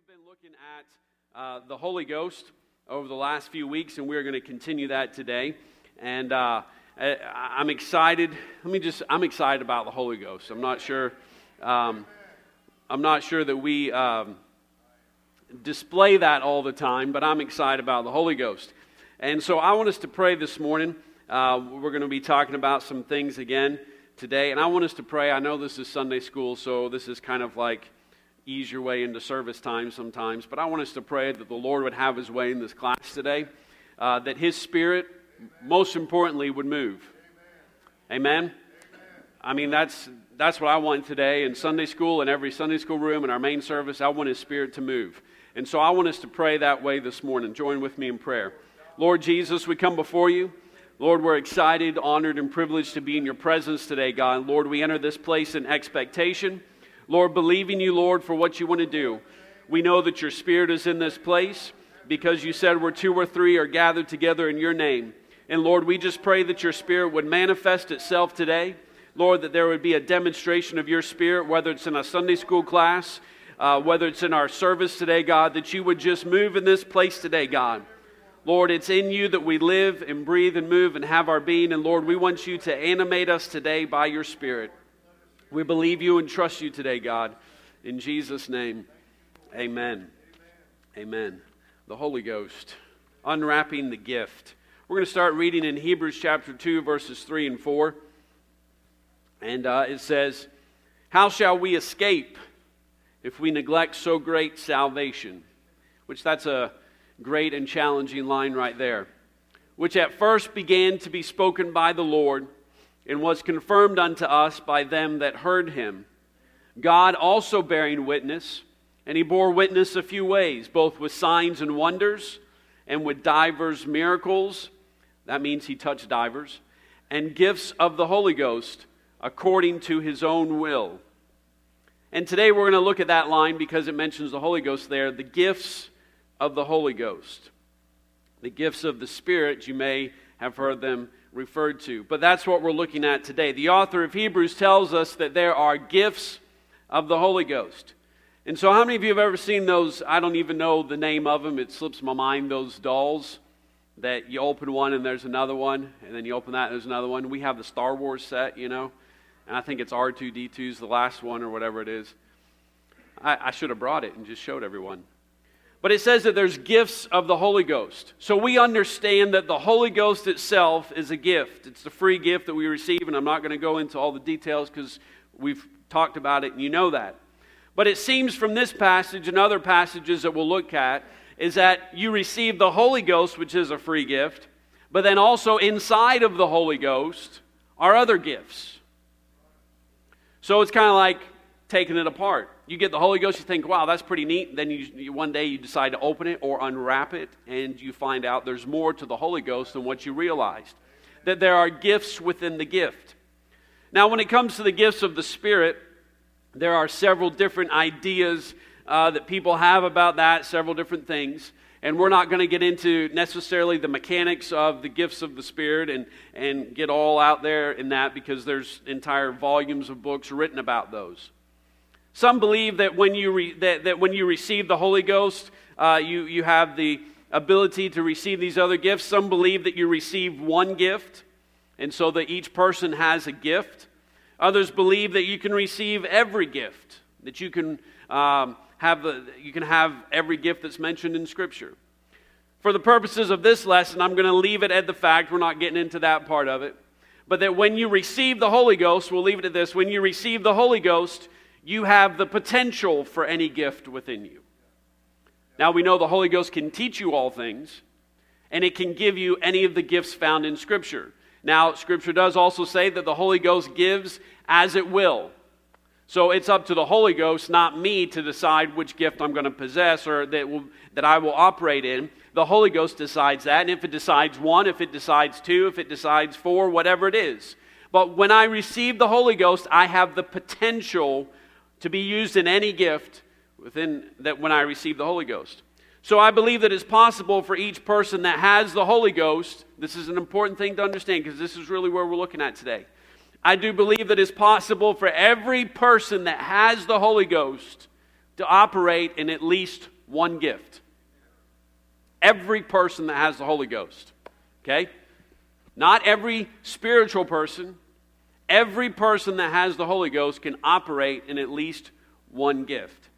have been looking at uh, the Holy Ghost over the last few weeks, and we're going to continue that today. And uh, I, I'm excited. Let me just, I'm excited about the Holy Ghost. I'm not sure, um, I'm not sure that we um, display that all the time, but I'm excited about the Holy Ghost. And so I want us to pray this morning. Uh, we're going to be talking about some things again today, and I want us to pray. I know this is Sunday school, so this is kind of like ease your way into service time sometimes, but I want us to pray that the Lord would have his way in this class today, uh, that his spirit, most importantly, would move. Amen? Amen? I mean, that's, that's what I want today in Sunday school, in every Sunday school room, in our main service. I want his spirit to move. And so I want us to pray that way this morning. Join with me in prayer. Lord Jesus, we come before you. Lord, we're excited, honored, and privileged to be in your presence today, God. Lord, we enter this place in expectation. Lord, believing you, Lord, for what you want to do. We know that your Spirit is in this place because you said where two or three are gathered together in your name. And Lord, we just pray that your Spirit would manifest itself today. Lord, that there would be a demonstration of your Spirit, whether it's in a Sunday school class, uh, whether it's in our service today, God, that you would just move in this place today, God. Lord, it's in you that we live and breathe and move and have our being. And Lord, we want you to animate us today by your Spirit. We believe you and trust you today, God. In Jesus' name, amen. Amen. The Holy Ghost, unwrapping the gift. We're going to start reading in Hebrews chapter 2, verses 3 and 4. And uh, it says, How shall we escape if we neglect so great salvation? Which that's a great and challenging line right there. Which at first began to be spoken by the Lord and was confirmed unto us by them that heard him. God also bearing witness, and he bore witness a few ways, both with signs and wonders, and with divers miracles. That means he touched divers, and gifts of the Holy Ghost according to his own will. And today we're going to look at that line because it mentions the Holy Ghost there the gifts of the Holy Ghost. The gifts of the Spirit, you may have heard them referred to. But that's what we're looking at today. The author of Hebrews tells us that there are gifts of the Holy Ghost. And so, how many of you have ever seen those? I don't even know the name of them, it slips my mind, those dolls that you open one and there's another one, and then you open that and there's another one. We have the Star Wars set, you know, and I think it's R2D2's the last one or whatever it is. I, I should have brought it and just showed everyone. But it says that there's gifts of the Holy Ghost. So we understand that the Holy Ghost itself is a gift. It's the free gift that we receive, and I'm not going to go into all the details because we've talked about it and you know that. But it seems from this passage and other passages that we'll look at is that you receive the Holy Ghost, which is a free gift, but then also inside of the Holy Ghost are other gifts. So it's kind of like taking it apart you get the Holy Ghost, you think, wow, that's pretty neat. Then you, you, one day you decide to open it or unwrap it, and you find out there's more to the Holy Ghost than what you realized. That there are gifts within the gift. Now, when it comes to the gifts of the Spirit, there are several different ideas uh, that people have about that, several different things. And we're not going to get into necessarily the mechanics of the gifts of the Spirit and, and get all out there in that because there's entire volumes of books written about those. Some believe that when you, re, that, that when you receive the Holy Ghost, uh, you, you have the ability to receive these other gifts. Some believe that you receive one gift, and so that each person has a gift. Others believe that you can receive every gift, that you can, um, have, the, you can have every gift that's mentioned in Scripture. For the purposes of this lesson, I'm going to leave it at the fact, we're not getting into that part of it, but that when you receive the Holy Ghost, we'll leave it at this when you receive the Holy Ghost, you have the potential for any gift within you. Now, we know the Holy Ghost can teach you all things, and it can give you any of the gifts found in Scripture. Now, Scripture does also say that the Holy Ghost gives as it will. So it's up to the Holy Ghost, not me, to decide which gift I'm going to possess or that, will, that I will operate in. The Holy Ghost decides that. And if it decides one, if it decides two, if it decides four, whatever it is. But when I receive the Holy Ghost, I have the potential to be used in any gift within that when I receive the Holy Ghost. So I believe that it's possible for each person that has the Holy Ghost. This is an important thing to understand because this is really where we're looking at today. I do believe that it's possible for every person that has the Holy Ghost to operate in at least one gift. Every person that has the Holy Ghost. Okay? Not every spiritual person, every person that has the Holy Ghost can operate in at least one gift.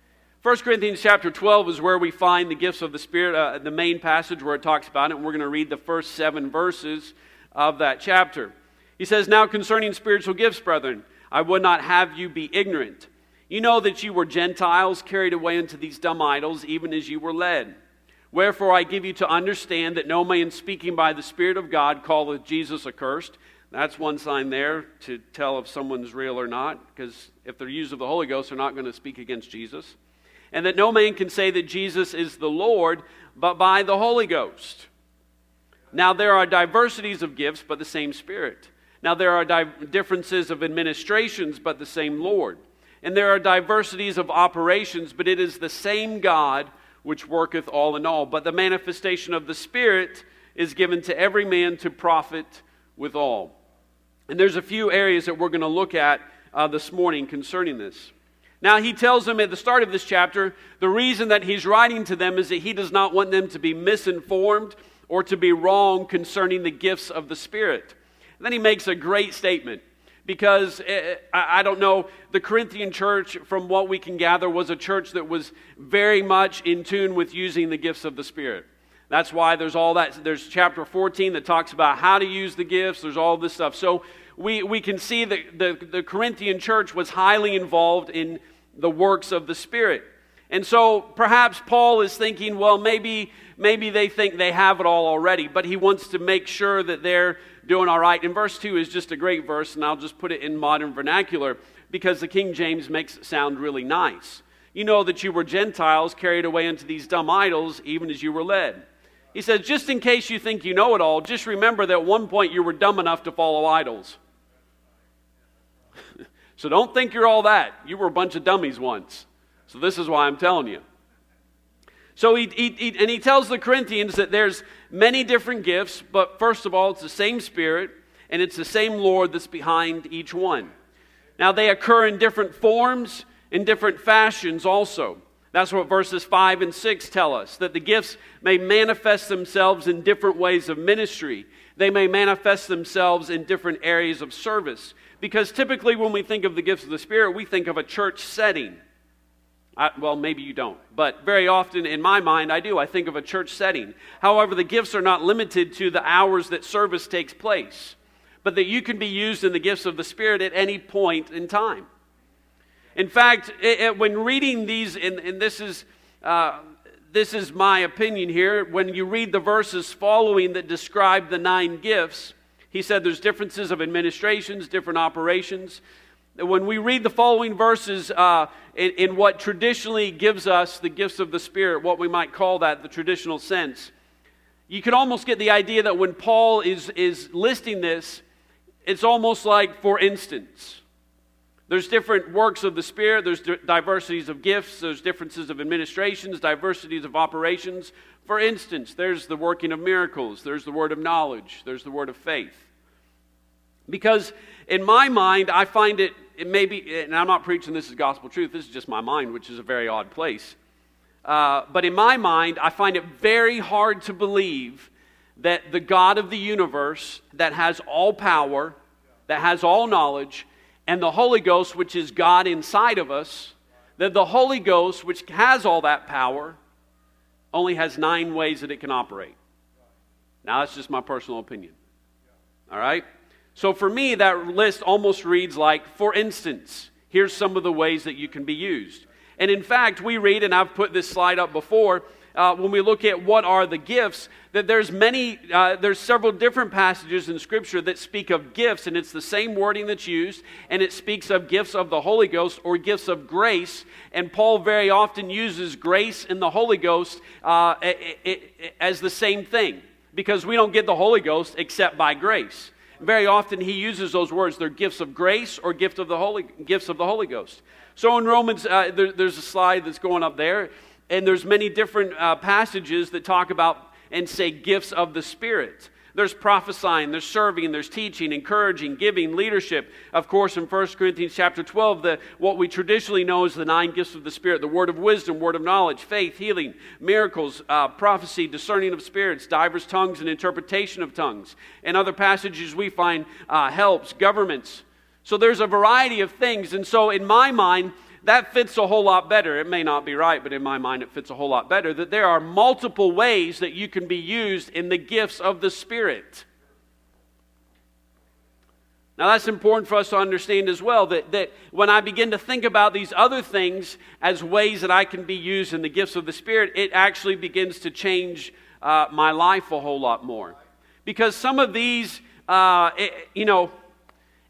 1 Corinthians chapter 12 is where we find the gifts of the Spirit, uh, the main passage where it talks about it, and we're going to read the first seven verses of that chapter. He says, Now concerning spiritual gifts, brethren, I would not have you be ignorant. You know that you were Gentiles carried away into these dumb idols, even as you were led. Wherefore I give you to understand that no man speaking by the Spirit of God calleth Jesus accursed. That's one sign there to tell if someone's real or not, because if they're used of the Holy Ghost, they're not going to speak against Jesus and that no man can say that Jesus is the Lord but by the Holy Ghost. Now, there are diversities of gifts, but the same Spirit. Now, there are di- differences of administrations, but the same Lord. And there are diversities of operations, but it is the same God which worketh all in all. But the manifestation of the Spirit is given to every man to profit withal. And there's a few areas that we're going to look at uh, this morning concerning this. Now, he tells them at the start of this chapter the reason that he's writing to them is that he does not want them to be misinformed or to be wrong concerning the gifts of the Spirit. And then he makes a great statement because eh, eh, I don't know, the Corinthian church, from what we can gather, was a church that was very much in tune with using the gifts of the Spirit. That's why there's all that. There's chapter 14 that talks about how to use the gifts. There's all this stuff. So we, we can see that the, the Corinthian church was highly involved in the works of the Spirit. And so perhaps Paul is thinking, well, maybe, maybe they think they have it all already, but he wants to make sure that they're doing all right. And verse 2 is just a great verse, and I'll just put it in modern vernacular because the King James makes it sound really nice. You know that you were Gentiles carried away into these dumb idols, even as you were led. He says, just in case you think you know it all, just remember that at one point you were dumb enough to follow idols. So don't think you're all that. You were a bunch of dummies once. So this is why I'm telling you. So he, he, he, and he tells the Corinthians that there's many different gifts, but first of all, it's the same Spirit, and it's the same Lord that's behind each one. Now they occur in different forms, in different fashions also. That's what verses 5 and 6 tell us that the gifts may manifest themselves in different ways of ministry. They may manifest themselves in different areas of service. Because typically, when we think of the gifts of the Spirit, we think of a church setting. I, well, maybe you don't, but very often in my mind, I do. I think of a church setting. However, the gifts are not limited to the hours that service takes place, but that you can be used in the gifts of the Spirit at any point in time. In fact, it, it, when reading these, and, and this is. Uh, this is my opinion here. When you read the verses following that describe the nine gifts, he said there's differences of administrations, different operations. When we read the following verses uh, in, in what traditionally gives us the gifts of the Spirit, what we might call that the traditional sense, you can almost get the idea that when Paul is, is listing this, it's almost like, for instance, there's different works of the Spirit, there's diversities of gifts, there's differences of administrations, diversities of operations. For instance, there's the working of miracles, there's the word of knowledge, there's the word of faith. Because in my mind, I find it, it may be, and I'm not preaching this as gospel truth, this is just my mind, which is a very odd place. Uh, but in my mind, I find it very hard to believe that the God of the universe, that has all power, that has all knowledge, and the Holy Ghost, which is God inside of us, that the Holy Ghost, which has all that power, only has nine ways that it can operate. Now, that's just my personal opinion. All right? So for me, that list almost reads like, for instance, here's some of the ways that you can be used. And in fact, we read, and I've put this slide up before, uh, when we look at what are the gifts, that there's many, uh, there's several different passages in Scripture that speak of gifts, and it's the same wording that's used, and it speaks of gifts of the Holy Ghost or gifts of grace. And Paul very often uses grace and the Holy Ghost uh, as the same thing, because we don't get the Holy Ghost except by grace very often he uses those words. They're gifts of grace or gift of the Holy, gifts of the Holy Ghost. So in Romans, uh, there, there's a slide that's going up there, and there's many different uh, passages that talk about and say gifts of the Spirit. There's prophesying, there's serving, there's teaching, encouraging, giving, leadership. Of course, in 1 Corinthians chapter 12, the, what we traditionally know as the nine gifts of the Spirit the word of wisdom, word of knowledge, faith, healing, miracles, uh, prophecy, discerning of spirits, divers tongues, and interpretation of tongues. In other passages, we find uh, helps, governments. So there's a variety of things. And so, in my mind, that fits a whole lot better. It may not be right, but in my mind, it fits a whole lot better that there are multiple ways that you can be used in the gifts of the Spirit. Now, that's important for us to understand as well that, that when I begin to think about these other things as ways that I can be used in the gifts of the Spirit, it actually begins to change uh, my life a whole lot more. Because some of these, uh, it, you know,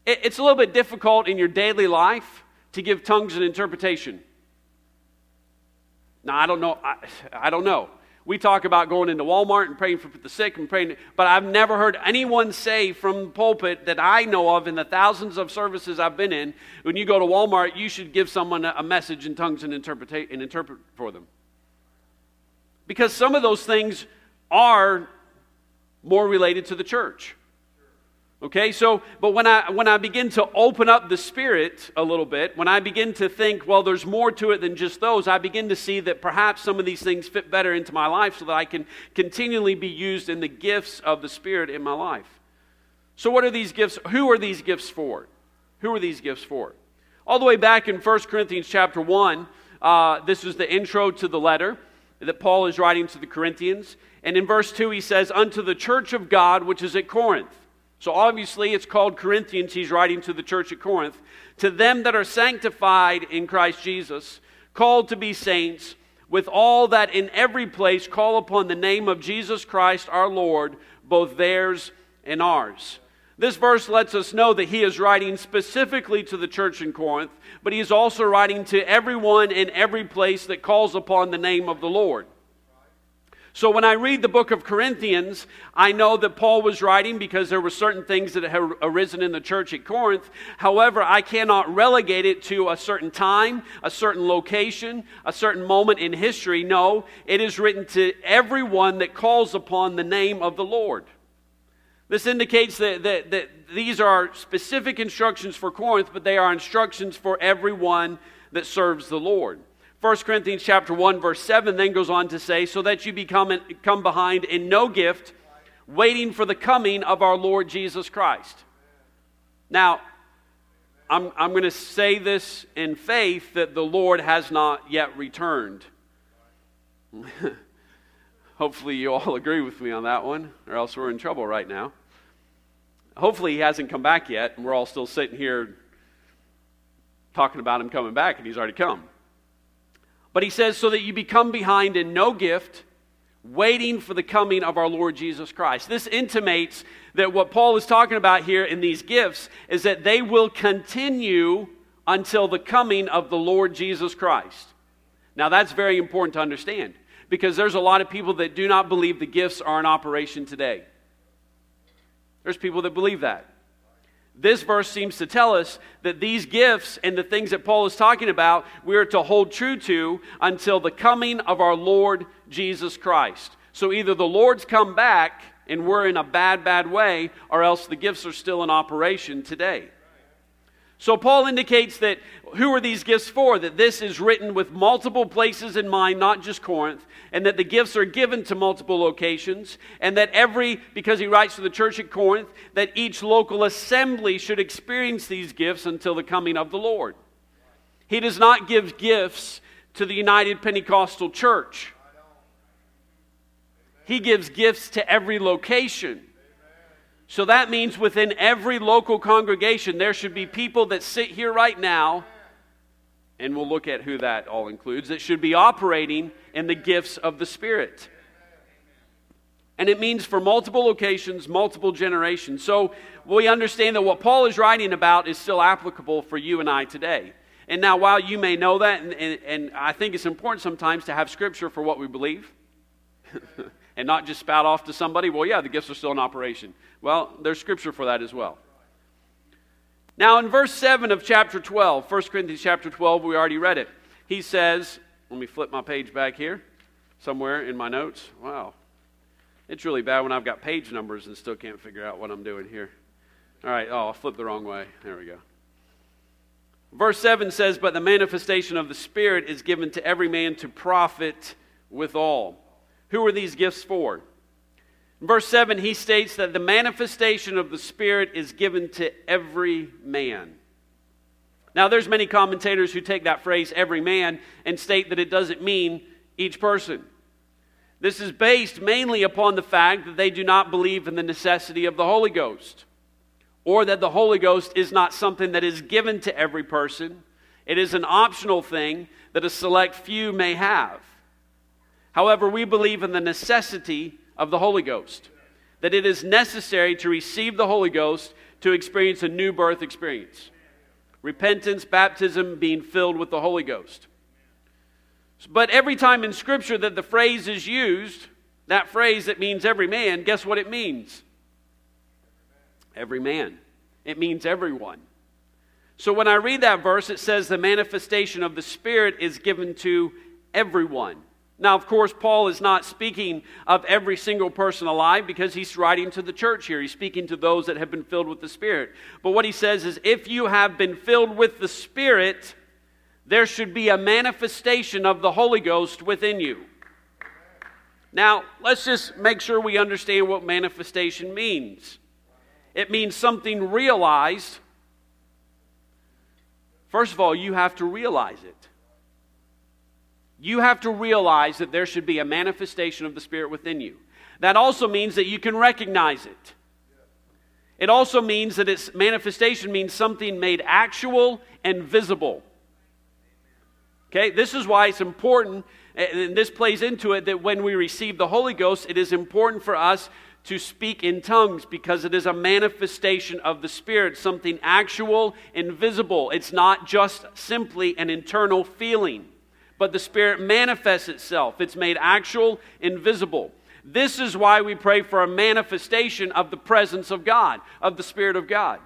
it, it's a little bit difficult in your daily life to give tongues and interpretation? Now, I don't know. I, I don't know. We talk about going into Walmart and praying for the sick and praying, but I've never heard anyone say from the pulpit that I know of in the thousands of services I've been in, when you go to Walmart, you should give someone a message in tongues and interpret, and interpret for them. Because some of those things are more related to the church. Okay, so, but when I, when I begin to open up the spirit a little bit, when I begin to think, well, there's more to it than just those, I begin to see that perhaps some of these things fit better into my life so that I can continually be used in the gifts of the spirit in my life. So, what are these gifts? Who are these gifts for? Who are these gifts for? All the way back in 1 Corinthians chapter 1, uh, this is the intro to the letter that Paul is writing to the Corinthians. And in verse 2, he says, Unto the church of God which is at Corinth so obviously, it's called Corinthians. He's writing to the church at Corinth. To them that are sanctified in Christ Jesus, called to be saints, with all that in every place call upon the name of Jesus Christ our Lord, both theirs and ours. This verse lets us know that he is writing specifically to the church in Corinth, but he is also writing to everyone in every place that calls upon the name of the Lord. So when I read the book of Corinthians, I know that Paul was writing because there were certain things that had arisen in the church at Corinth. However, I cannot relegate it to a certain time, a certain location, a certain moment in history. No, it is written to everyone that calls upon the name of the Lord. This indicates that, that, that these are specific instructions for Corinth, but they are instructions for everyone that serves the Lord. 1 Corinthians chapter 1 verse 7 then goes on to say so that you become come behind in no gift waiting for the coming of our Lord Jesus Christ. Now, I'm, I'm going to say this in faith that the Lord has not yet returned. Hopefully, you all agree with me on that one, or else we're in trouble right now. Hopefully, he hasn't come back yet, and we're all still sitting here talking about him coming back, and he's already come. But he says, so that you become behind in no gift, waiting for the coming of our Lord Jesus Christ. This intimates that what Paul is talking about here in these gifts is that they will continue until the coming of the Lord Jesus Christ. Now, that's very important to understand because there's a lot of people that do not believe the gifts are in operation today. There's people that believe that. This verse seems to tell us that these gifts and the things that Paul is talking about, we are to hold true to until the coming of our Lord Jesus Christ. So either the Lord's come back and we're in a bad, bad way, or else the gifts are still in operation today. So Paul indicates that who are these gifts for? That this is written with multiple places in mind, not just Corinth, and that the gifts are given to multiple locations, and that every, because he writes to the church at Corinth, that each local assembly should experience these gifts until the coming of the Lord. He does not give gifts to the United Pentecostal Church. He gives gifts to every location. So that means within every local congregation, there should be people that sit here right now, and we'll look at who that all includes, that should be operating in the gifts of the Spirit. And it means for multiple locations, multiple generations. So we understand that what Paul is writing about is still applicable for you and I today. And now, while you may know that, and, and, and I think it's important sometimes to have scripture for what we believe. and not just spout off to somebody, well, yeah, the gifts are still in operation. Well, there's scripture for that as well. Now, in verse 7 of chapter 12, 1 Corinthians chapter 12, we already read it. He says, let me flip my page back here, somewhere in my notes. Wow. It's really bad when I've got page numbers and still can't figure out what I'm doing here. All right, oh, I'll flip the wrong way. There we go. Verse 7 says, But the manifestation of the Spirit is given to every man to profit withal. Who are these gifts for? In verse 7, he states that the manifestation of the Spirit is given to every man. Now, there's many commentators who take that phrase, every man, and state that it doesn't mean each person. This is based mainly upon the fact that they do not believe in the necessity of the Holy Ghost, or that the Holy Ghost is not something that is given to every person. It is an optional thing that a select few may have. However, we believe in the necessity of the Holy Ghost, that it is necessary to receive the Holy Ghost to experience a new birth experience. Repentance, baptism, being filled with the Holy Ghost. But every time in Scripture that the phrase is used, that phrase that means every man, guess what it means? Every man. It means everyone. So when I read that verse, it says the manifestation of the Spirit is given to everyone. Now, of course, Paul is not speaking of every single person alive because he's writing to the church here. He's speaking to those that have been filled with the Spirit. But what he says is if you have been filled with the Spirit, there should be a manifestation of the Holy Ghost within you. Now, let's just make sure we understand what manifestation means. It means something realized. First of all, you have to realize it. You have to realize that there should be a manifestation of the Spirit within you. That also means that you can recognize it. It also means that its manifestation means something made actual and visible. Okay, this is why it's important, and this plays into it, that when we receive the Holy Ghost, it is important for us to speak in tongues because it is a manifestation of the Spirit, something actual and visible. It's not just simply an internal feeling, but the Spirit manifests itself. It's made actual and visible. This is why we pray for a manifestation of the presence of God, of the Spirit of God.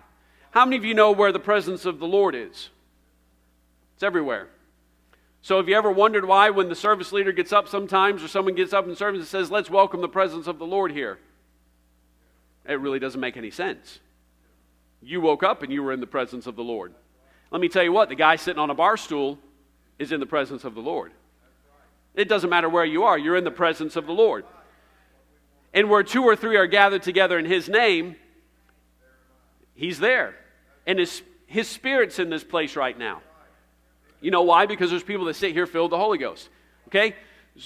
How many of you know where the presence of the Lord is? It's everywhere. So, have you ever wondered why, when the service leader gets up sometimes, or someone gets up in service and says, Let's welcome the presence of the Lord here? It really doesn't make any sense. You woke up and you were in the presence of the Lord. Let me tell you what, the guy sitting on a bar stool is in the presence of the Lord. It doesn't matter where you are, you're in the presence of the Lord. And where two or three are gathered together in His name, He's there. And His, his Spirit's in this place right now. You know why? Because there's people that sit here filled with the Holy Ghost. Okay?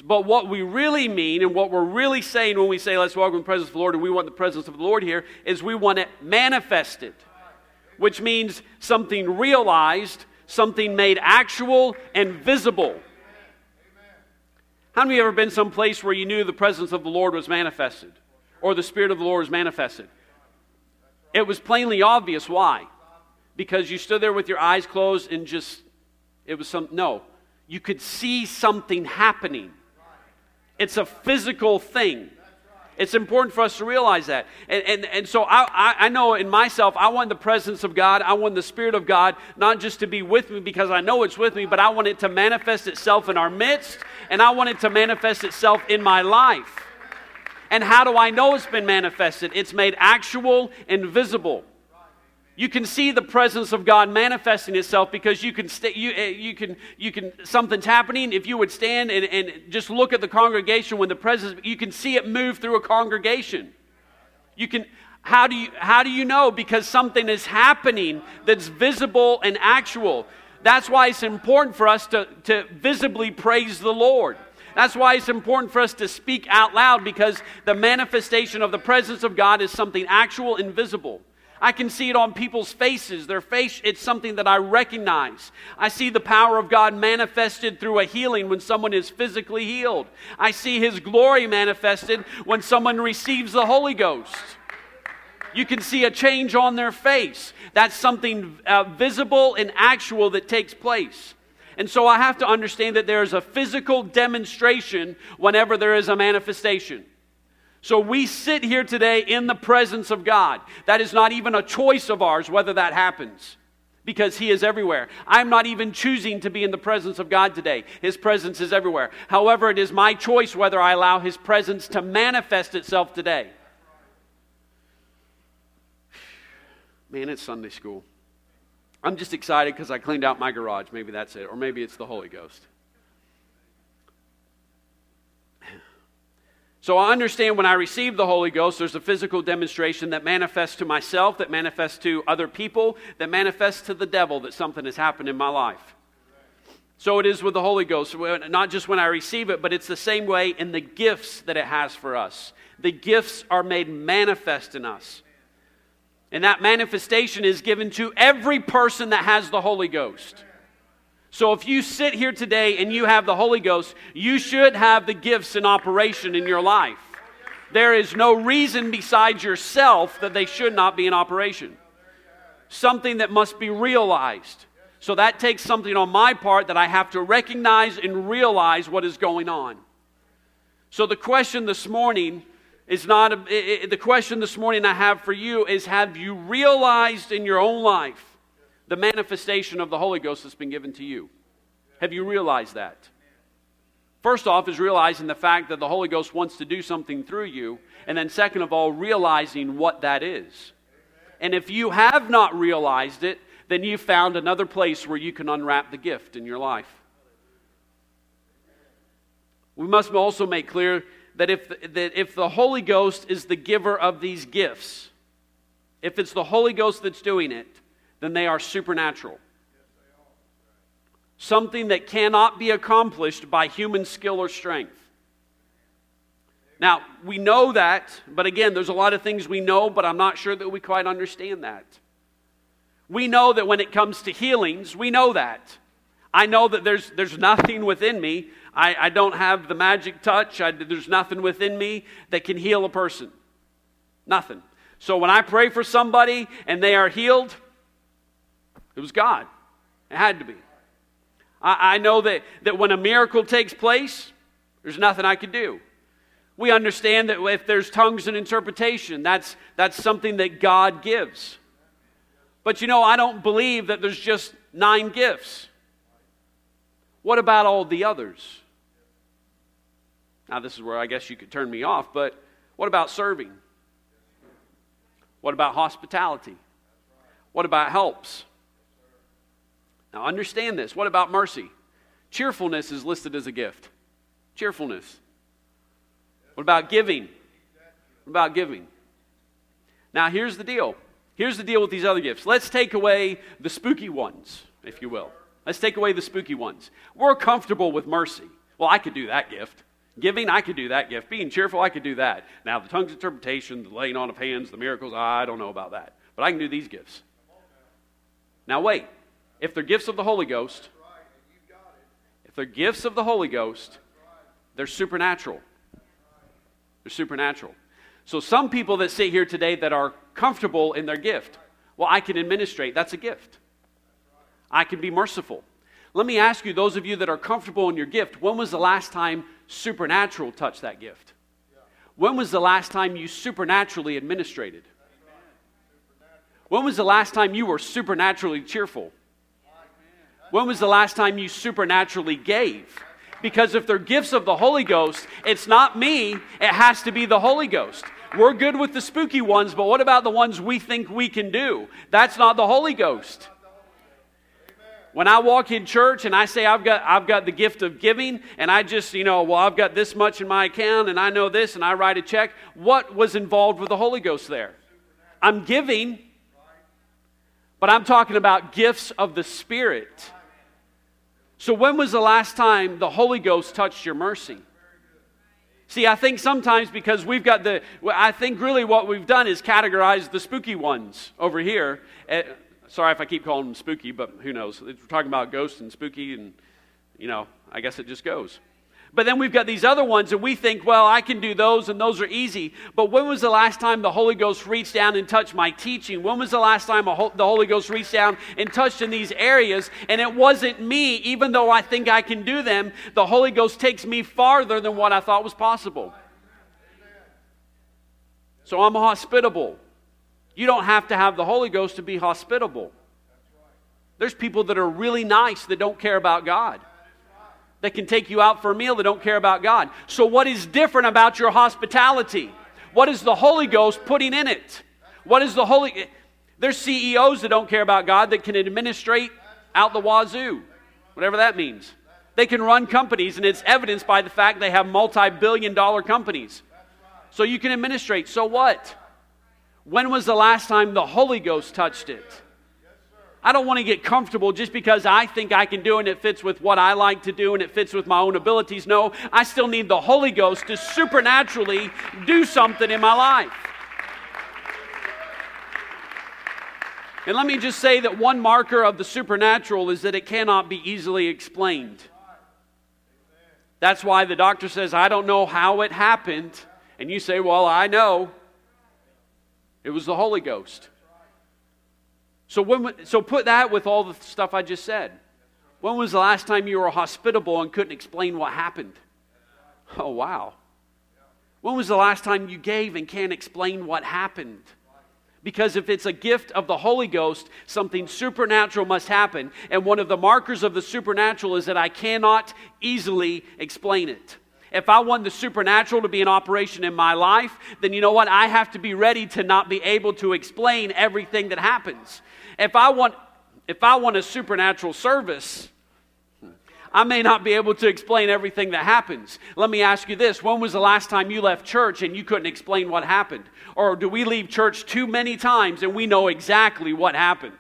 But what we really mean and what we're really saying when we say, let's welcome the presence of the Lord and we want the presence of the Lord here, is we want it manifested, which means something realized, something made actual and visible. How many of you ever been someplace where you knew the presence of the Lord was manifested or the Spirit of the Lord was manifested? It was plainly obvious. Why? Because you stood there with your eyes closed and just it was some, no. You could see something happening. It's a physical thing. It's important for us to realize that. And, and, and so I, I, I, know in myself, I want the presence of God. I want the Spirit of God not just to be with me because I know it's with me, but I want it to manifest itself in our midst, and I want it to manifest itself in my life. And how do I know it's been manifested? It's made actual and visible. You can see the presence of God manifesting itself because you can, st- you, uh, you can, you can, something's happening. If you would stand and, and just look at the congregation when the presence, you can see it move through a congregation. You can, how do you, how do you know? Because something is happening that's visible and actual. That's why it's important for us to, to visibly praise the Lord. That's why it's important for us to speak out loud because the manifestation of the presence of God is something actual and visible. I can see it on people's faces. Their face, it's something that I recognize. I see the power of God manifested through a healing when someone is physically healed. I see His glory manifested when someone receives the Holy Ghost. You can see a change on their face. That's something uh, visible and actual that takes place. And so I have to understand that there is a physical demonstration whenever there is a manifestation. So we sit here today in the presence of God. That is not even a choice of ours whether that happens. because He is everywhere. I'm not even choosing to be in the presence of God today. His presence is everywhere. However, it is my choice whether I allow His presence to manifest itself today. Man, it's Sunday school. I'm just excited because I cleaned out my garage. Maybe that's it. Or maybe it's the Holy Ghost. So I understand when I receive the Holy Ghost, there's a physical demonstration that manifests to myself, that manifests to other people, that manifests to the devil that something has happened in my life. So it is with the Holy Ghost, not just when I receive it, but it's the same way in the gifts that it has for us. The gifts are made manifest in us. And that manifestation is given to every person that has the Holy Ghost. So if you sit here today and you have the Holy Ghost, you should have the gifts in operation in your life. There is no reason besides yourself that they should not be in operation. Something that must be realized. So that takes something on my part that I have to recognize and realize what is going on. So the question this morning is not a, it, it, the question this morning I have for you is have you realized in your own life the manifestation of the Holy Ghost that's been given to you. Have you realized that? First off, is realizing the fact that the Holy Ghost wants to do something through you. And then, second of all, realizing what that is. And if you have not realized it, then you've found another place where you can unwrap the gift in your life. We must also make clear that if, that if the Holy Ghost is the giver of these gifts, if it's the Holy Ghost that's doing it, then they are supernatural. Something that cannot be accomplished by human skill or strength. Now, we know that, but again, there's a lot of things we know, but I'm not sure that we quite understand that. We know that when it comes to healings, we know that. I know that there's, there's nothing within me. I, I don't have the magic touch. I, there's nothing within me that can heal a person. Nothing. So when I pray for somebody and they are healed, it was God. It had to be. I, I know that, that when a miracle takes place, there's nothing I could do. We understand that if there's tongues and interpretation, that's, that's something that God gives. But you know, I don't believe that there's just nine gifts. What about all the others? Now, this is where I guess you could turn me off, but what about serving? What about hospitality? What about helps? Now, understand this. What about mercy? Cheerfulness is listed as a gift. Cheerfulness. What about giving? What about giving? Now, here's the deal. Here's the deal with these other gifts. Let's take away the spooky ones, if you will. Let's take away the spooky ones. We're comfortable with mercy. Well, I could do that gift. Giving, I could do that gift. Being cheerful, I could do that. Now, the tongues interpretation, the laying on of hands, the miracles, I don't know about that. But I can do these gifts. Now, wait if they're gifts of the Holy Ghost, if they're gifts of the Holy Ghost, they're supernatural. They're supernatural. So, some people that sit here today that are comfortable in their gift, well, I can administrate. That's a gift. I can be merciful. Let me ask you, those of you that are comfortable in your gift, when was the last time supernatural touched that gift? When was the last time you supernaturally administrated? When was the last time you were supernaturally cheerful? When was the last time you supernaturally gave? Because if they're gifts of the Holy Ghost, it's not me, it has to be the Holy Ghost. We're good with the spooky ones, but what about the ones we think we can do? That's not the Holy Ghost. When I walk in church and I say I've got, I've got the gift of giving, and I just, you know, well, I've got this much in my account and I know this and I write a check, what was involved with the Holy Ghost there? I'm giving, but I'm talking about gifts of the Spirit. So, when was the last time the Holy Ghost touched your mercy? See, I think sometimes because we've got the, I think really what we've done is categorize the spooky ones over here. Uh, sorry if I keep calling them spooky, but who knows? We're talking about ghosts and spooky, and, you know, I guess it just goes. But then we've got these other ones, and we think, well, I can do those, and those are easy. But when was the last time the Holy Ghost reached down and touched my teaching? When was the last time the Holy Ghost reached down and touched in these areas? And it wasn't me, even though I think I can do them, the Holy Ghost takes me farther than what I thought was possible. So I'm hospitable. You don't have to have the Holy Ghost to be hospitable. There's people that are really nice that don't care about God. That can take you out for a meal that don't care about God. So, what is different about your hospitality? What is the Holy Ghost putting in it? What is the Holy There's CEOs that don't care about God that can administrate out the wazoo, whatever that means. They can run companies, and it's evidenced by the fact they have multi billion dollar companies. So you can administrate. So what? When was the last time the Holy Ghost touched it? I don't want to get comfortable just because I think I can do and it fits with what I like to do and it fits with my own abilities. No, I still need the Holy Ghost to supernaturally do something in my life. And let me just say that one marker of the supernatural is that it cannot be easily explained. That's why the doctor says, I don't know how it happened. And you say, Well, I know. It was the Holy Ghost. So, when, so put that with all the stuff I just said. When was the last time you were hospitable and couldn't explain what happened? Oh, wow. When was the last time you gave and can't explain what happened? Because if it's a gift of the Holy Ghost, something supernatural must happen. And one of the markers of the supernatural is that I cannot easily explain it. If I want the supernatural to be in operation in my life, then you know what? I have to be ready to not be able to explain everything that happens. If I want if I want a supernatural service, I may not be able to explain everything that happens. Let me ask you this when was the last time you left church and you couldn't explain what happened? Or do we leave church too many times and we know exactly what happened?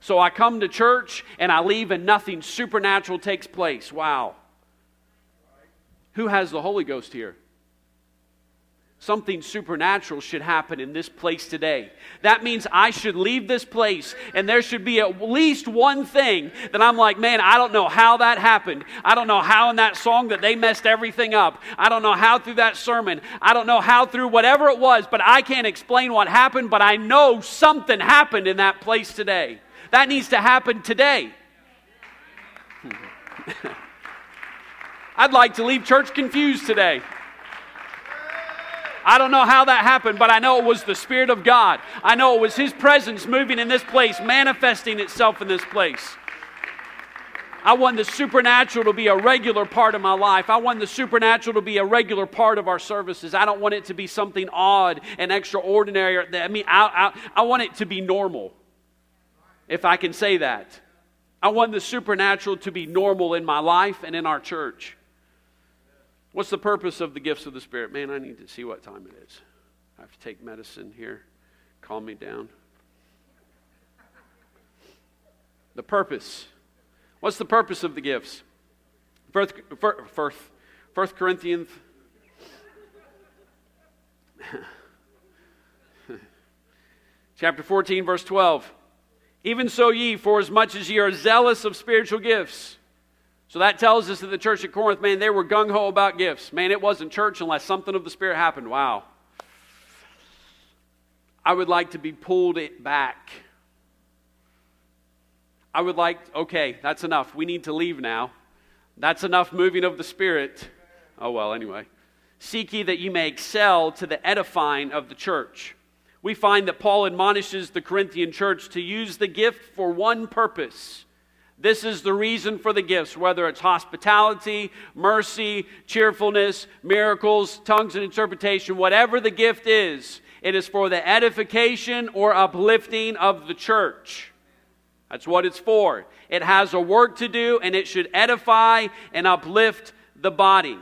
So I come to church and I leave and nothing supernatural takes place. Wow. Who has the Holy Ghost here? Something supernatural should happen in this place today. That means I should leave this place and there should be at least one thing that I'm like, man, I don't know how that happened. I don't know how in that song that they messed everything up. I don't know how through that sermon. I don't know how through whatever it was, but I can't explain what happened, but I know something happened in that place today. That needs to happen today. I'd like to leave church confused today. I don't know how that happened, but I know it was the Spirit of God. I know it was His presence moving in this place, manifesting itself in this place. I want the supernatural to be a regular part of my life. I want the supernatural to be a regular part of our services. I don't want it to be something odd and extraordinary. I mean, I, I, I want it to be normal, if I can say that. I want the supernatural to be normal in my life and in our church. What's the purpose of the gifts of the Spirit? Man, I need to see what time it is. I have to take medicine here. Calm me down. The purpose. What's the purpose of the gifts? First, first, first Corinthians. Chapter 14, verse 12. Even so, ye, for as much as ye are zealous of spiritual gifts, so that tells us that the church at Corinth, man, they were gung ho about gifts. Man, it wasn't church unless something of the Spirit happened. Wow. I would like to be pulled it back. I would like, okay, that's enough. We need to leave now. That's enough moving of the Spirit. Oh, well, anyway. Seek ye that ye may excel to the edifying of the church. We find that Paul admonishes the Corinthian church to use the gift for one purpose this is the reason for the gifts, whether it's hospitality, mercy, cheerfulness, miracles, tongues and interpretation, whatever the gift is, it is for the edification or uplifting of the church. That's what it's for. It has a work to do and it should edify and uplift the body.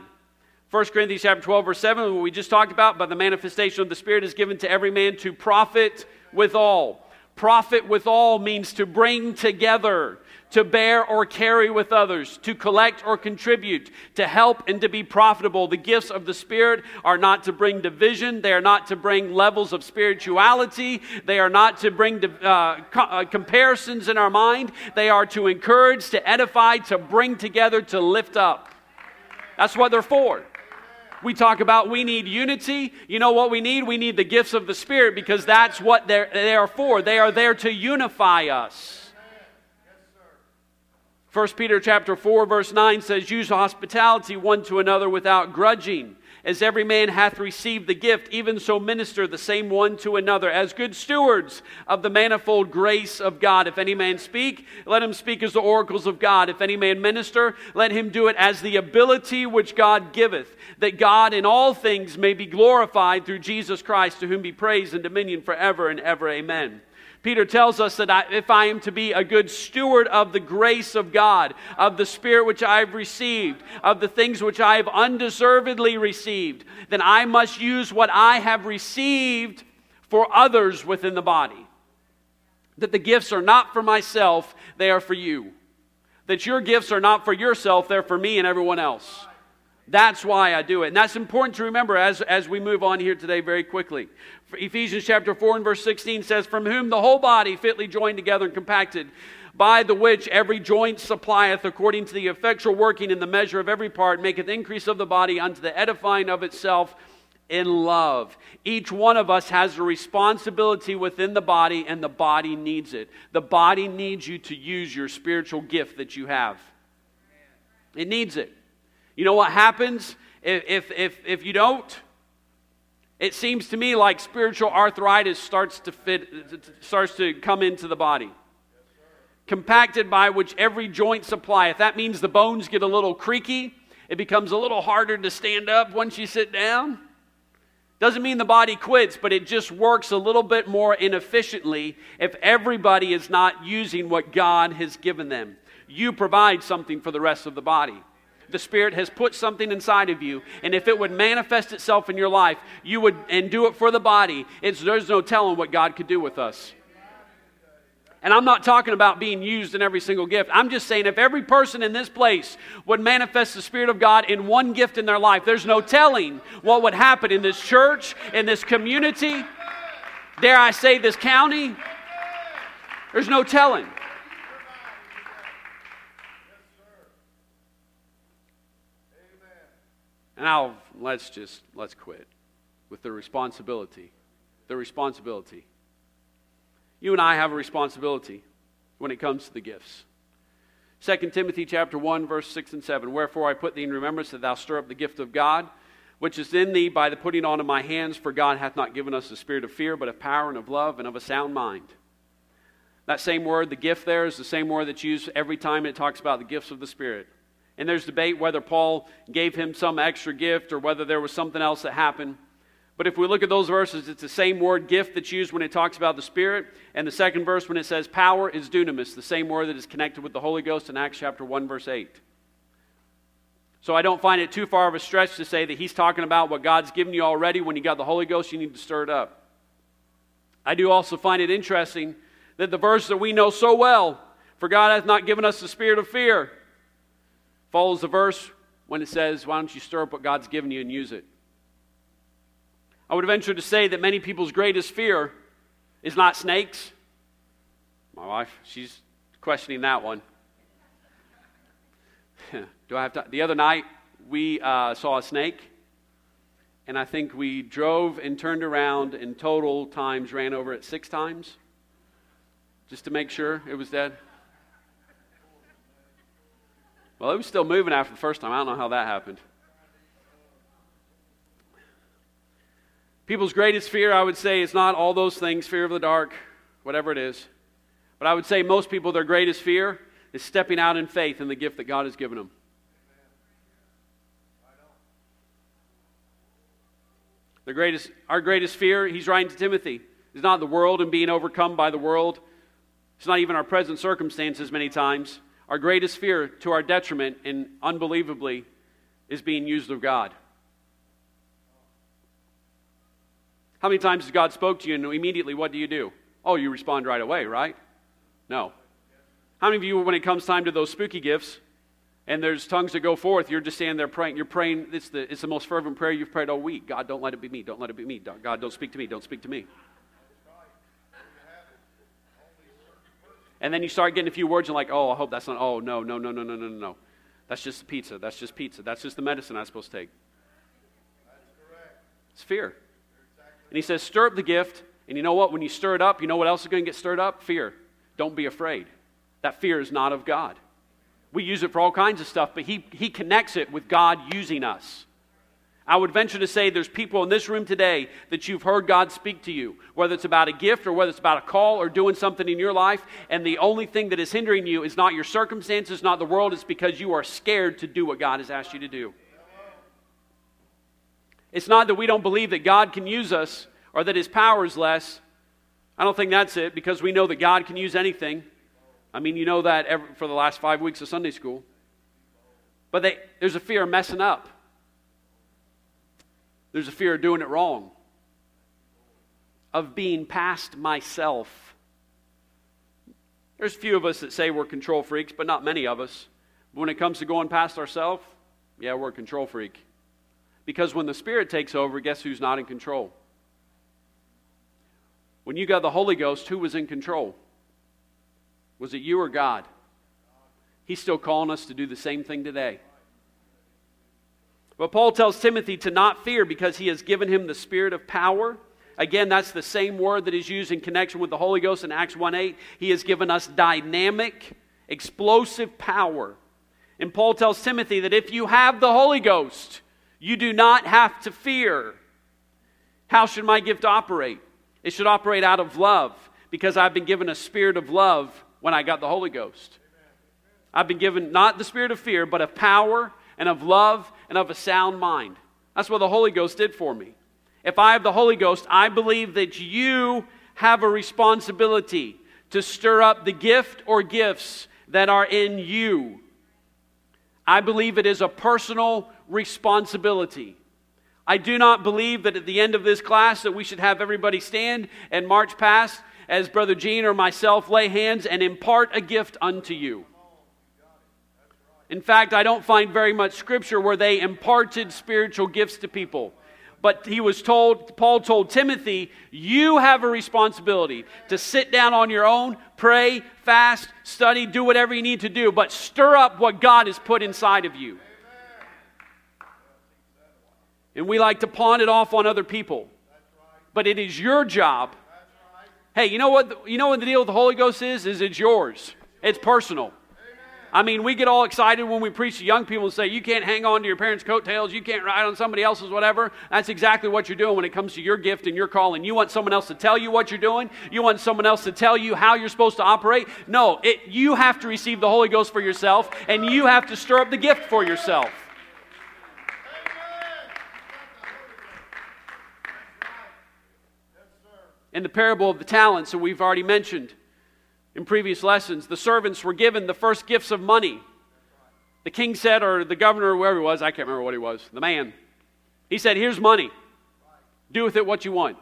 1 Corinthians chapter 12, verse 7, what we just talked about, but the manifestation of the Spirit is given to every man to profit withal. Profit withal means to bring together to bear or carry with others, to collect or contribute, to help and to be profitable. The gifts of the Spirit are not to bring division, they are not to bring levels of spirituality, they are not to bring uh, uh, comparisons in our mind, they are to encourage, to edify, to bring together, to lift up. That's what they're for. We talk about we need unity. You know what we need? We need the gifts of the Spirit because that's what they're, they are for. They are there to unify us. 1 Peter chapter 4 verse 9 says use hospitality one to another without grudging as every man hath received the gift, even so minister the same one to another, as good stewards of the manifold grace of God. If any man speak, let him speak as the oracles of God. If any man minister, let him do it as the ability which God giveth, that God in all things may be glorified through Jesus Christ, to whom be praise and dominion forever and ever. Amen. Peter tells us that I, if I am to be a good steward of the grace of God, of the Spirit which I have received, of the things which I have undeservedly received, then I must use what I have received for others within the body. That the gifts are not for myself, they are for you. That your gifts are not for yourself, they're for me and everyone else. That's why I do it. And that's important to remember as, as we move on here today very quickly. Ephesians chapter 4 and verse 16 says, From whom the whole body fitly joined together and compacted, by the which every joint supplieth according to the effectual working in the measure of every part, maketh increase of the body unto the edifying of itself in love. Each one of us has a responsibility within the body, and the body needs it. The body needs you to use your spiritual gift that you have. It needs it. You know what happens if, if, if, if you don't? It seems to me like spiritual arthritis starts to fit, starts to come into the body. Compacted by which every joint supplieth. That means the bones get a little creaky. It becomes a little harder to stand up once you sit down. Doesn't mean the body quits, but it just works a little bit more inefficiently if everybody is not using what God has given them. You provide something for the rest of the body the Spirit has put something inside of you, and if it would manifest itself in your life, you would, and do it for the body, it's, there's no telling what God could do with us. And I'm not talking about being used in every single gift. I'm just saying if every person in this place would manifest the Spirit of God in one gift in their life, there's no telling what would happen in this church, in this community, dare I say, this county. There's no telling. And now, let's just, let's quit with the responsibility. The responsibility. You and I have a responsibility when it comes to the gifts. 2 Timothy chapter 1, verse 6 and 7. Wherefore I put thee in remembrance that thou stir up the gift of God, which is in thee by the putting on of my hands, for God hath not given us a spirit of fear, but of power and of love and of a sound mind. That same word, the gift there, is the same word that's used every time it talks about the gifts of the Spirit. And there's debate whether Paul gave him some extra gift or whether there was something else that happened. But if we look at those verses, it's the same word gift that's used when it talks about the Spirit. And the second verse, when it says power, is dunamis, the same word that is connected with the Holy Ghost in Acts chapter 1, verse 8. So I don't find it too far of a stretch to say that he's talking about what God's given you already. When you got the Holy Ghost, you need to stir it up. I do also find it interesting that the verse that we know so well, for God hath not given us the spirit of fear, follows the verse when it says, Why don't you stir up what God's given you and use it? I would venture to say that many people's greatest fear is not snakes. My wife, she's questioning that one. Do I have to? The other night, we uh, saw a snake, and I think we drove and turned around and total times ran over it six times just to make sure it was dead. Well, it was still moving after the first time. I don't know how that happened. People's greatest fear, I would say, is not all those things fear of the dark, whatever it is. But I would say most people, their greatest fear is stepping out in faith in the gift that God has given them. The greatest, our greatest fear, he's writing to Timothy, is not the world and being overcome by the world. It's not even our present circumstances many times. Our greatest fear, to our detriment and unbelievably, is being used of God. How many times has God spoke to you and immediately what do you do? Oh, you respond right away, right? No. How many of you, when it comes time to those spooky gifts and there's tongues that go forth, you're just standing there praying. You're praying, it's the, it's the most fervent prayer you've prayed all week. God, don't let it be me. Don't let it be me. God, don't speak to me. Don't speak to me. And then you start getting a few words and like, oh, I hope that's not, oh, no, no, no, no, no, no, no. That's just the pizza. That's just pizza. That's just the medicine I'm supposed to take. It's fear. And he says, stir up the gift. And you know what? When you stir it up, you know what else is going to get stirred up? Fear. Don't be afraid. That fear is not of God. We use it for all kinds of stuff, but he, he connects it with God using us. I would venture to say there's people in this room today that you've heard God speak to you, whether it's about a gift or whether it's about a call or doing something in your life, and the only thing that is hindering you is not your circumstances, not the world, it's because you are scared to do what God has asked you to do. It's not that we don't believe that God can use us or that his power is less. I don't think that's it because we know that God can use anything. I mean, you know that every, for the last five weeks of Sunday school. But they, there's a fear of messing up. There's a fear of doing it wrong, of being past myself. There's a few of us that say we're control freaks, but not many of us. When it comes to going past ourselves, yeah, we're a control freak. Because when the Spirit takes over, guess who's not in control? When you got the Holy Ghost, who was in control? Was it you or God? He's still calling us to do the same thing today. But Paul tells Timothy to not fear because he has given him the spirit of power. Again, that's the same word that is used in connection with the Holy Ghost in Acts 1 8. He has given us dynamic, explosive power. And Paul tells Timothy that if you have the Holy Ghost, you do not have to fear. How should my gift operate? It should operate out of love because I've been given a spirit of love when I got the Holy Ghost. I've been given not the spirit of fear, but of power and of love and of a sound mind. That's what the Holy Ghost did for me. If I have the Holy Ghost, I believe that you have a responsibility to stir up the gift or gifts that are in you. I believe it is a personal responsibility. I do not believe that at the end of this class that we should have everybody stand and march past as Brother Gene or myself lay hands and impart a gift unto you. In fact, I don't find very much scripture where they imparted spiritual gifts to people. But he was told, Paul told Timothy, you have a responsibility to sit down on your own, pray, fast, study, do whatever you need to do, but stir up what God has put inside of you. And we like to pawn it off on other people. But it is your job. Hey, you know what you know what the deal with the Holy Ghost is? Is it's yours. It's personal. I mean, we get all excited when we preach to young people and say, you can't hang on to your parents' coattails, you can't ride on somebody else's whatever. That's exactly what you're doing when it comes to your gift and your calling. You want someone else to tell you what you're doing, you want someone else to tell you how you're supposed to operate. No, it, you have to receive the Holy Ghost for yourself, and you have to stir up the gift for yourself. In the parable of the talents that we've already mentioned, in previous lessons, the servants were given the first gifts of money. The king said, or the governor, or whoever he was, I can't remember what he was, the man, he said, Here's money. Do with it what you want.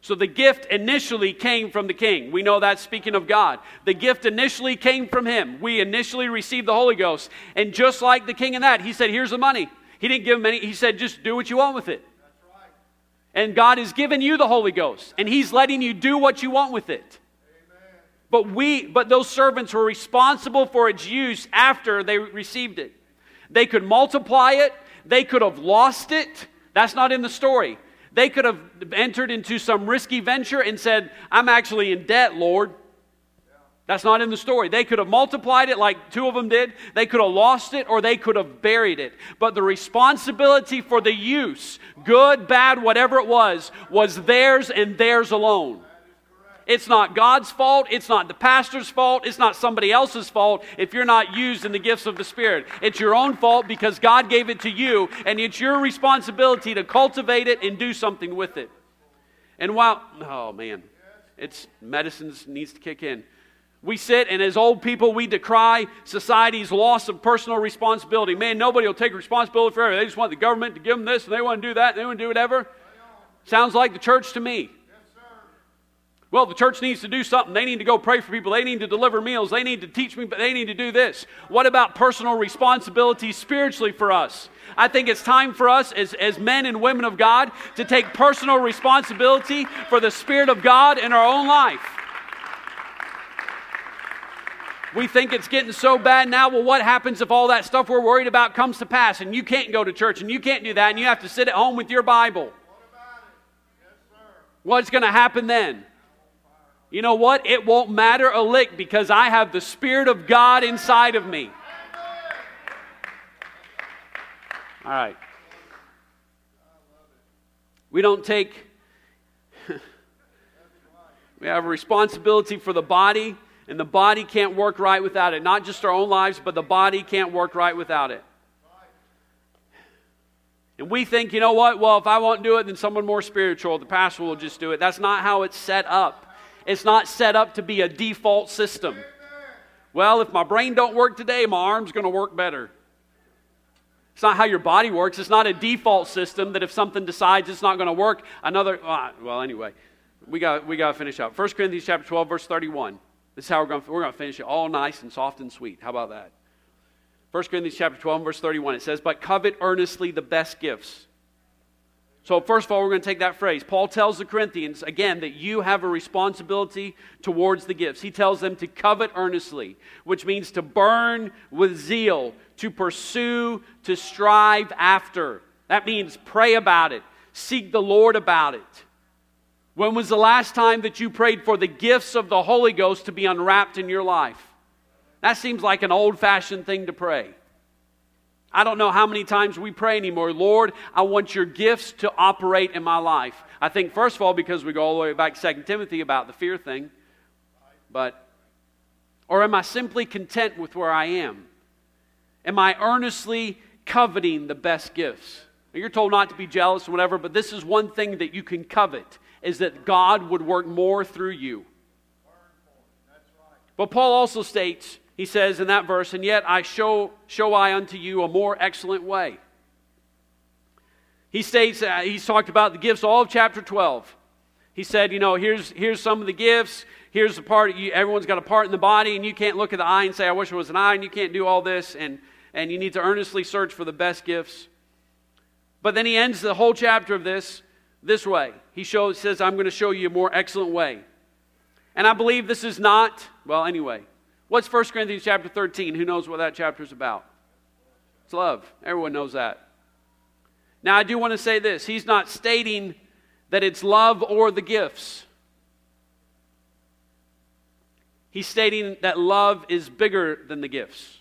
So the gift initially came from the king. We know that speaking of God. The gift initially came from him. We initially received the Holy Ghost. And just like the king in that, he said, Here's the money. He didn't give him any, he said, Just do what you want with it. And God has given you the Holy Ghost, and He's letting you do what you want with it. But we but those servants were responsible for its use after they received it. They could multiply it, they could have lost it. That's not in the story. They could have entered into some risky venture and said, "I'm actually in debt, Lord." That's not in the story. They could have multiplied it like two of them did. They could have lost it or they could have buried it. But the responsibility for the use, good, bad, whatever it was, was theirs and theirs alone. It's not God's fault. It's not the pastor's fault. It's not somebody else's fault if you're not used in the gifts of the Spirit. It's your own fault because God gave it to you, and it's your responsibility to cultivate it and do something with it. And while, oh man, it's medicine needs to kick in. We sit and as old people, we decry society's loss of personal responsibility. Man, nobody will take responsibility for everything. They just want the government to give them this and they want to do that and they want to do whatever. Sounds like the church to me. Well, the church needs to do something. They need to go pray for people. They need to deliver meals. They need to teach me, but they need to do this. What about personal responsibility spiritually for us? I think it's time for us as, as men and women of God to take personal responsibility for the Spirit of God in our own life. We think it's getting so bad now. Well, what happens if all that stuff we're worried about comes to pass and you can't go to church and you can't do that and you have to sit at home with your Bible? What's going to happen then? You know what? It won't matter a lick because I have the Spirit of God inside of me. All right. We don't take, we have a responsibility for the body, and the body can't work right without it. Not just our own lives, but the body can't work right without it. And we think, you know what? Well, if I won't do it, then someone more spiritual, the pastor will just do it. That's not how it's set up. It's not set up to be a default system. Well, if my brain don't work today, my arm's going to work better. It's not how your body works. It's not a default system that if something decides it's not going to work, another. Ah, well, anyway, we got we got to finish up. 1 Corinthians chapter 12, verse 31. This is how we're going. We're going to finish it all nice and soft and sweet. How about that? 1 Corinthians chapter 12, verse 31. It says, "But covet earnestly the best gifts." So, first of all, we're going to take that phrase. Paul tells the Corinthians, again, that you have a responsibility towards the gifts. He tells them to covet earnestly, which means to burn with zeal, to pursue, to strive after. That means pray about it, seek the Lord about it. When was the last time that you prayed for the gifts of the Holy Ghost to be unwrapped in your life? That seems like an old fashioned thing to pray. I don't know how many times we pray anymore. Lord, I want your gifts to operate in my life. I think, first of all, because we go all the way back to 2 Timothy about the fear thing. But, or am I simply content with where I am? Am I earnestly coveting the best gifts? Now, you're told not to be jealous or whatever, but this is one thing that you can covet is that God would work more through you. But Paul also states he says in that verse, and yet I show, show I unto you a more excellent way. He states, uh, he's talked about the gifts all of chapter 12. He said, you know, here's, here's some of the gifts. Here's the part, you, everyone's got a part in the body, and you can't look at the eye and say, I wish it was an eye, and you can't do all this, and, and you need to earnestly search for the best gifts. But then he ends the whole chapter of this this way. He shows, says, I'm going to show you a more excellent way. And I believe this is not, well, anyway, What's 1 Corinthians chapter 13? Who knows what that chapter is about? It's love. Everyone knows that. Now, I do want to say this. He's not stating that it's love or the gifts. He's stating that love is bigger than the gifts.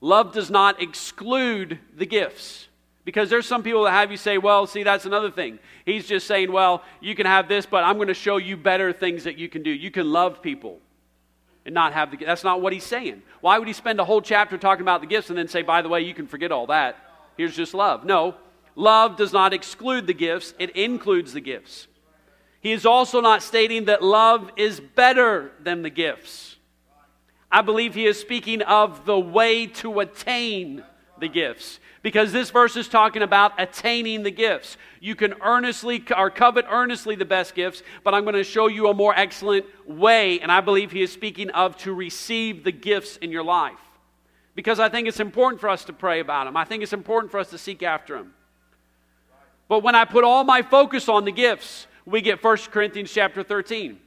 Love does not exclude the gifts. Because there's some people that have you say, well, see, that's another thing. He's just saying, well, you can have this, but I'm going to show you better things that you can do. You can love people and not have the that's not what he's saying. Why would he spend a whole chapter talking about the gifts and then say by the way you can forget all that. Here's just love. No. Love does not exclude the gifts it includes the gifts. He is also not stating that love is better than the gifts. I believe he is speaking of the way to attain the gifts because this verse is talking about attaining the gifts. You can earnestly or covet earnestly the best gifts, but I'm going to show you a more excellent way, and I believe he is speaking of to receive the gifts in your life. Because I think it's important for us to pray about them. I think it's important for us to seek after them. But when I put all my focus on the gifts, we get 1 Corinthians chapter 13.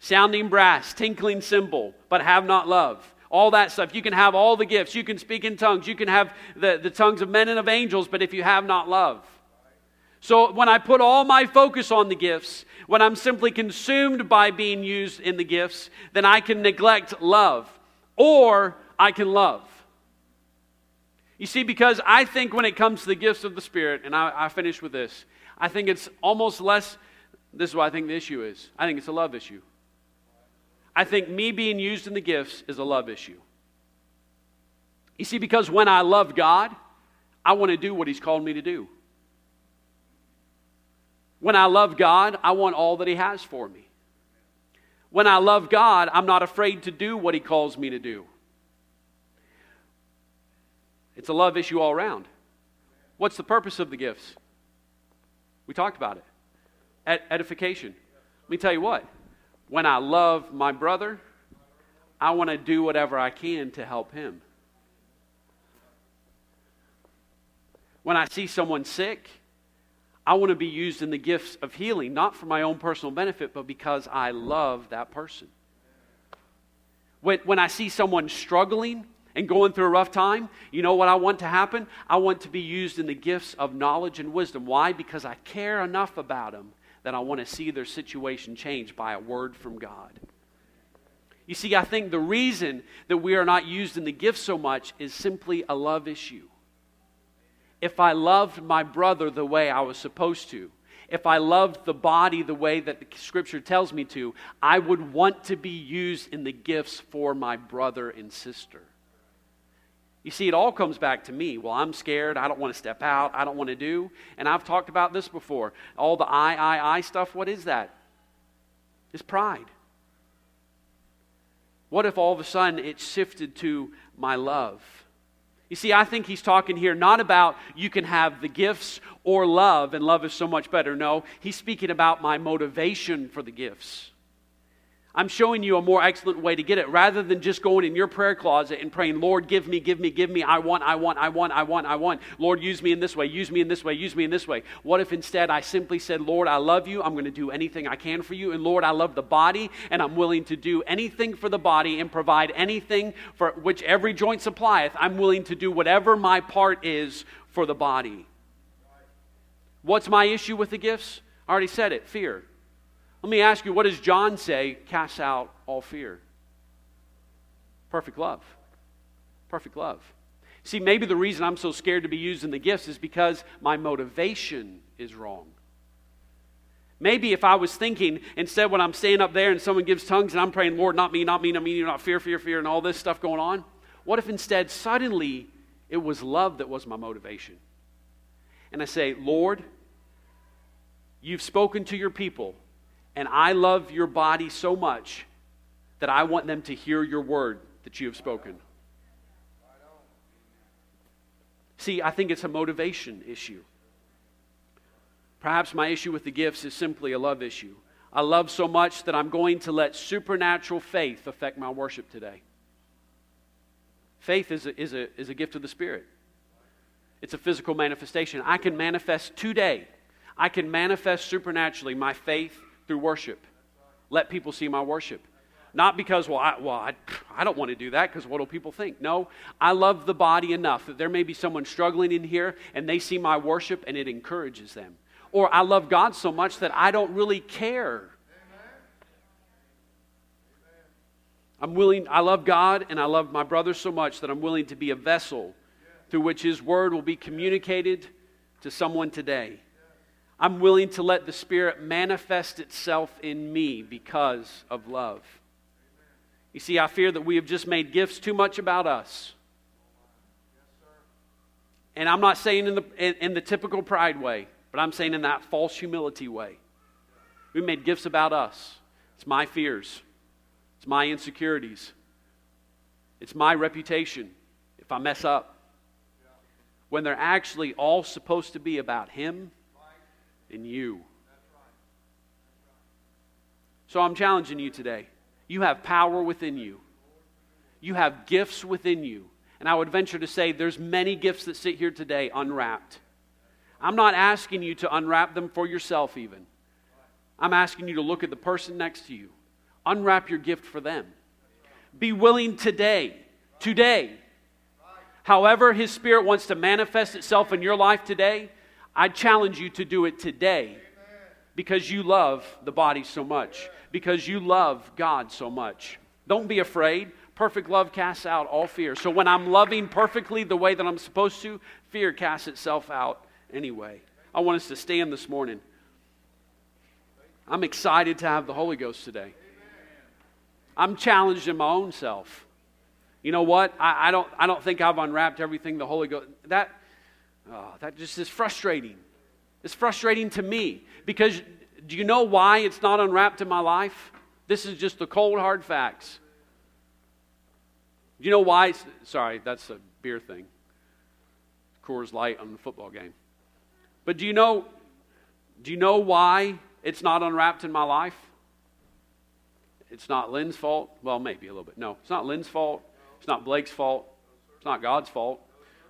Sounding brass, tinkling cymbal, but have not love all that stuff. You can have all the gifts. You can speak in tongues. You can have the, the tongues of men and of angels, but if you have not love. So when I put all my focus on the gifts, when I'm simply consumed by being used in the gifts, then I can neglect love or I can love. You see, because I think when it comes to the gifts of the Spirit, and I, I finish with this, I think it's almost less, this is what I think the issue is. I think it's a love issue. I think me being used in the gifts is a love issue. You see, because when I love God, I want to do what He's called me to do. When I love God, I want all that He has for me. When I love God, I'm not afraid to do what He calls me to do. It's a love issue all around. What's the purpose of the gifts? We talked about it. Ed- edification. Let me tell you what when I love my brother, I want to do whatever I can to help him. When I see someone sick, I want to be used in the gifts of healing, not for my own personal benefit, but because I love that person. When, when I see someone struggling and going through a rough time, you know what I want to happen? I want to be used in the gifts of knowledge and wisdom. Why? Because I care enough about them that I want to see their situation change by a word from God. You see, I think the reason that we are not used in the gift so much is simply a love issue. if I loved my brother the way I was supposed to, if I loved the body the way that the scripture tells me to, I would want to be used in the gifts for my brother and sister. You see, it all comes back to me. Well, I'm scared. I don't want to step out. I don't want to do. And I've talked about this before. All the I, I, I stuff, what is that? It's pride. What if all of a sudden it shifted to my love? You see, I think he's talking here not about you can have the gifts or love, and love is so much better. No, he's speaking about my motivation for the gifts. I'm showing you a more excellent way to get it rather than just going in your prayer closet and praying, Lord, give me, give me, give me. I want, I want, I want, I want, I want. Lord, use me in this way, use me in this way, use me in this way. What if instead I simply said, Lord, I love you. I'm going to do anything I can for you. And Lord, I love the body and I'm willing to do anything for the body and provide anything for which every joint supplieth. I'm willing to do whatever my part is for the body. What's my issue with the gifts? I already said it fear. Let me ask you, what does John say casts out all fear? Perfect love. Perfect love. See, maybe the reason I'm so scared to be used in the gifts is because my motivation is wrong. Maybe if I was thinking, instead, when I'm standing up there and someone gives tongues and I'm praying, Lord, not me, not me, not me, not fear, fear, fear, and all this stuff going on, what if instead, suddenly, it was love that was my motivation? And I say, Lord, you've spoken to your people and I love your body so much that I want them to hear your word that you have spoken. See, I think it's a motivation issue. Perhaps my issue with the gifts is simply a love issue. I love so much that I'm going to let supernatural faith affect my worship today. Faith is a, is a, is a gift of the Spirit, it's a physical manifestation. I can manifest today, I can manifest supernaturally my faith through worship. Let people see my worship. Not because, well, I, well, I, I don't want to do that because what do people think? No, I love the body enough that there may be someone struggling in here and they see my worship and it encourages them. Or I love God so much that I don't really care. I'm willing, I love God and I love my brother so much that I'm willing to be a vessel through which His word will be communicated to someone today. I'm willing to let the Spirit manifest itself in me because of love. You see, I fear that we have just made gifts too much about us. And I'm not saying in the, in, in, the typical pride way, but I'm saying in that false humility way. We made gifts about us. It's my fears, it's my insecurities, it's my reputation if I mess up. When they're actually all supposed to be about Him in you. So I'm challenging you today. You have power within you. You have gifts within you. And I would venture to say there's many gifts that sit here today unwrapped. I'm not asking you to unwrap them for yourself even. I'm asking you to look at the person next to you. Unwrap your gift for them. Be willing today, today, however His Spirit wants to manifest itself in your life today, I challenge you to do it today because you love the body so much, because you love God so much. Don't be afraid. Perfect love casts out all fear. So when I'm loving perfectly the way that I'm supposed to, fear casts itself out anyway. I want us to stand this morning. I'm excited to have the Holy Ghost today. I'm challenged in my own self. You know what? I, I, don't, I don't think I've unwrapped everything the Holy Ghost. That, Oh, that just is frustrating. It's frustrating to me because do you know why it's not unwrapped in my life? This is just the cold, hard facts. Do you know why? Sorry, that's a beer thing. Coors Light on the football game. But do you know? Do you know why it's not unwrapped in my life? It's not Lynn's fault. Well, maybe a little bit. No, it's not Lynn's fault. It's not Blake's fault. It's not God's fault.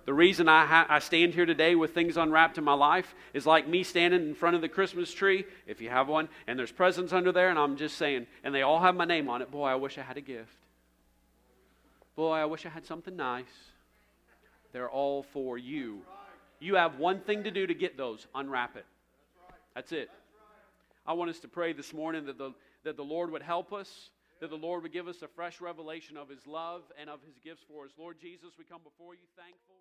The reason I, ha- I stand here today with things unwrapped in my life is like me standing in front of the Christmas tree, if you have one, and there's presents under there, and I'm just saying, and they all have my name on it. Boy, I wish I had a gift. Boy, I wish I had something nice. They're all for you. You have one thing to do to get those unwrap it. That's it. I want us to pray this morning that the, that the Lord would help us, that the Lord would give us a fresh revelation of His love and of His gifts for us. Lord Jesus, we come before you thankful.